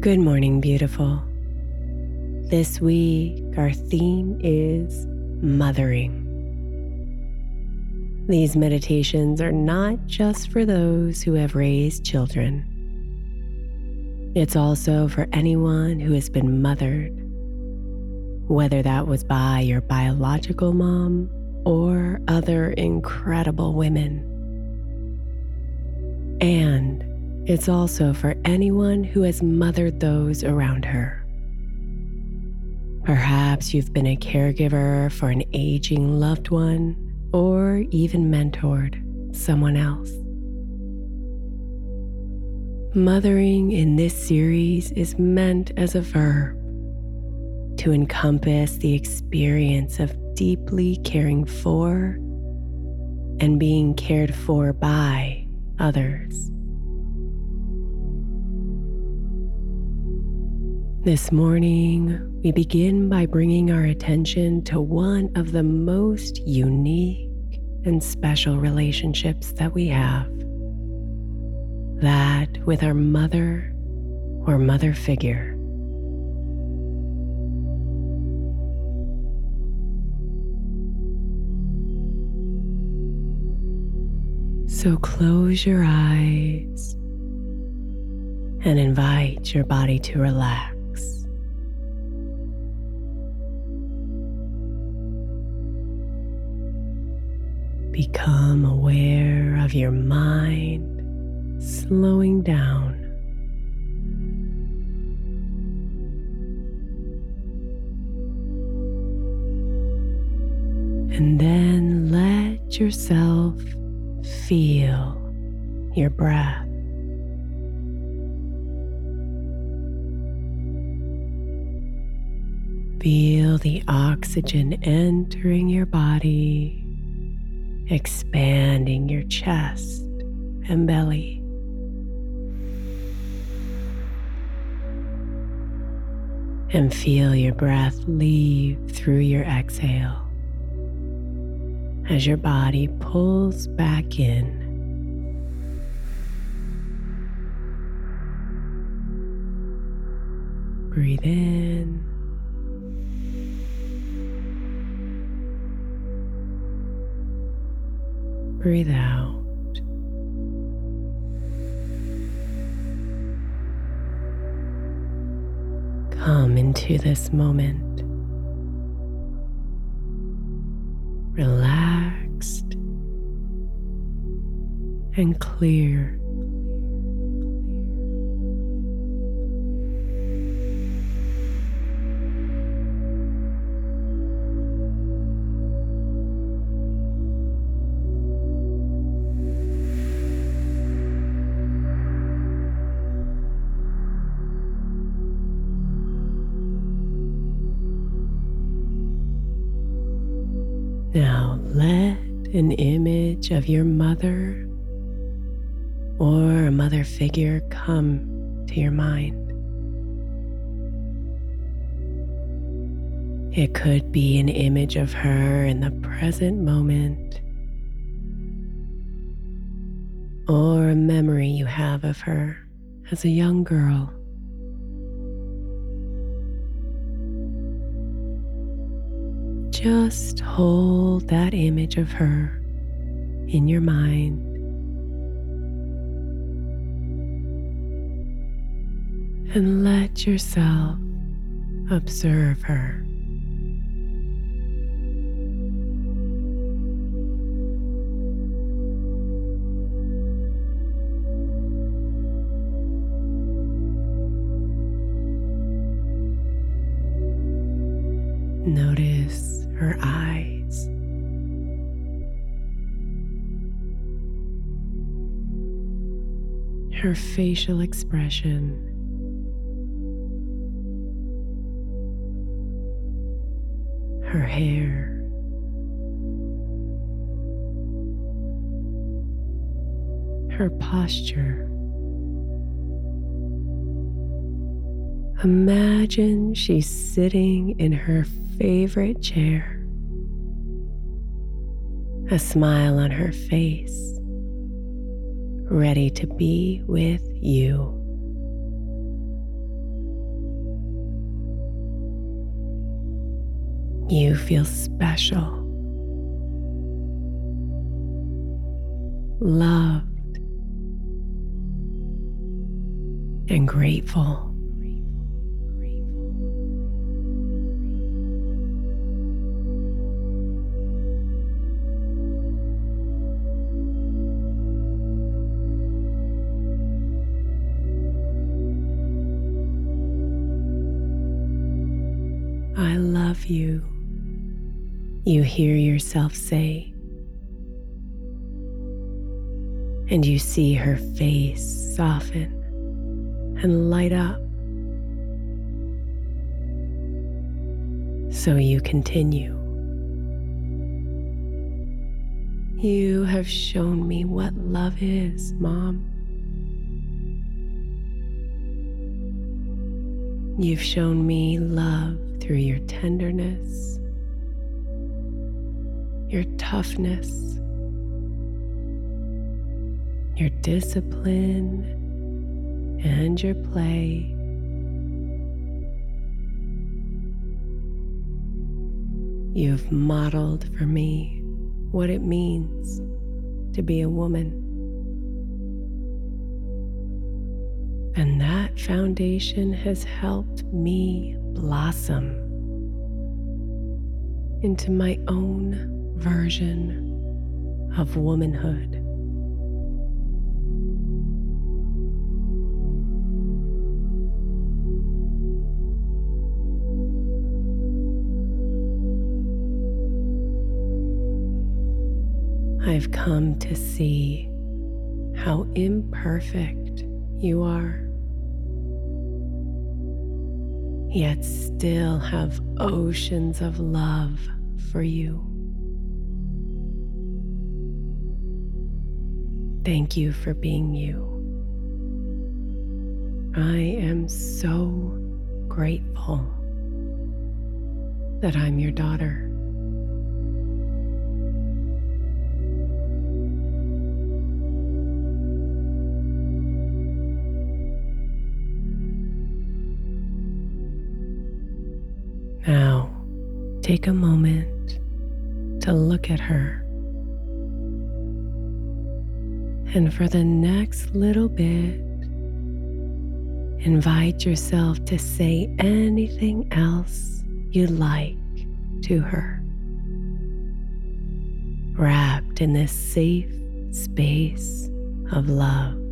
Good morning, beautiful. This week, our theme is mothering. These meditations are not just for those who have raised children, it's also for anyone who has been mothered, whether that was by your biological mom or other incredible women. And it's also for anyone who has mothered those around her. Perhaps you've been a caregiver for an aging loved one or even mentored someone else. Mothering in this series is meant as a verb to encompass the experience of deeply caring for and being cared for by others. This morning, we begin by bringing our attention to one of the most unique and special relationships that we have that with our mother or mother figure. So close your eyes and invite your body to relax. Become aware of your mind slowing down. And then let yourself feel your breath. Feel the oxygen entering your body expanding your chest and belly. And feel your breath leave through your exhale as your body pulls back in. Breathe in. Breathe out. Come into this moment. Relaxed and clear. Now let an image of your mother or a mother figure come to your mind. It could be an image of her in the present moment or a memory you have of her as a young girl. Just hold that image of her in your mind. And let yourself observe her. Notice her eyes. Her facial expression. Her hair. Her posture. Imagine she's sitting in her favorite chair, a smile on her face, ready to be with you. You feel special, loved, and grateful. You, you hear yourself say, and you see her face soften and light up. So you continue. You have shown me what love is, Mom. You've shown me love through your tenderness, your toughness, your discipline, and your play. You've modeled for me what it means to be a woman. And that foundation has helped me blossom into my own version of womanhood. I've come to see how imperfect you are, yet still have oceans of love for you. Thank you for being you. I am so grateful. that I'm your daughter. Now, take a moment to look at her. And for the next little bit, invite yourself to say anything else you like to her. Wrapped in this safe space of love.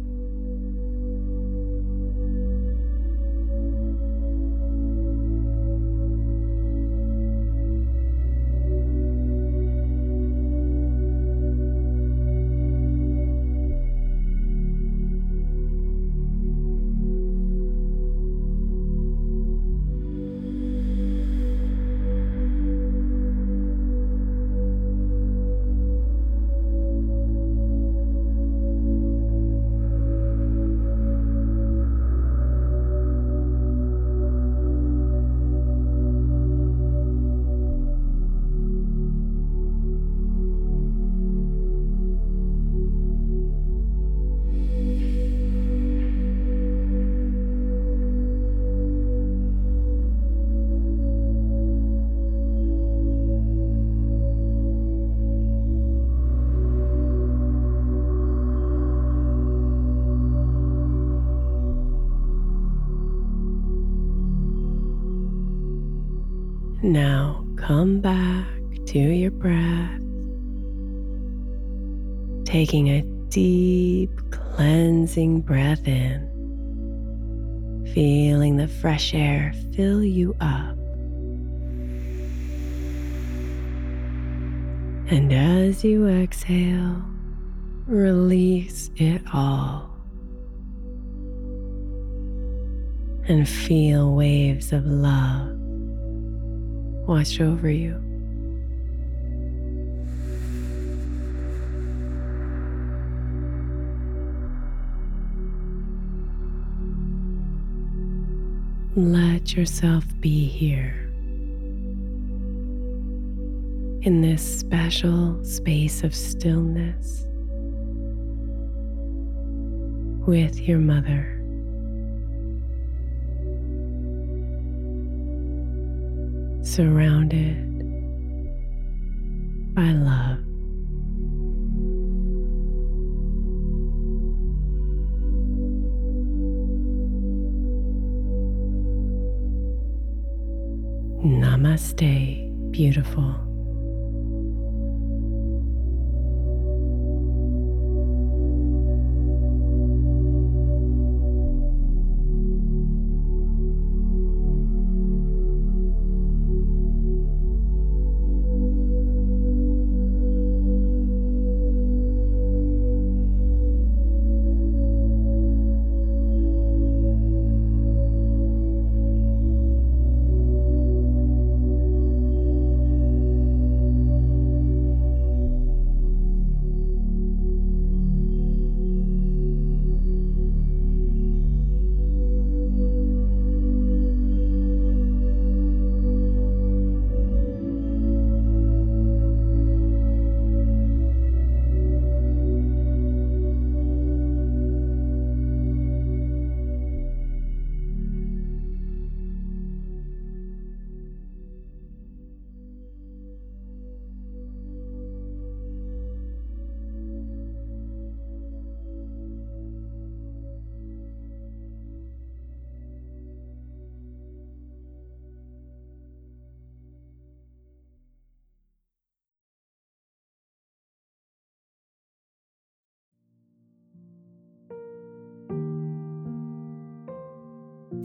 Now come back to your breath, taking a deep cleansing breath in, feeling the fresh air fill you up. And as you exhale, release it all. And feel waves of love wash over you. Let yourself be here in this special space of stillness with your mother. Surrounded by love. Namaste, beautiful.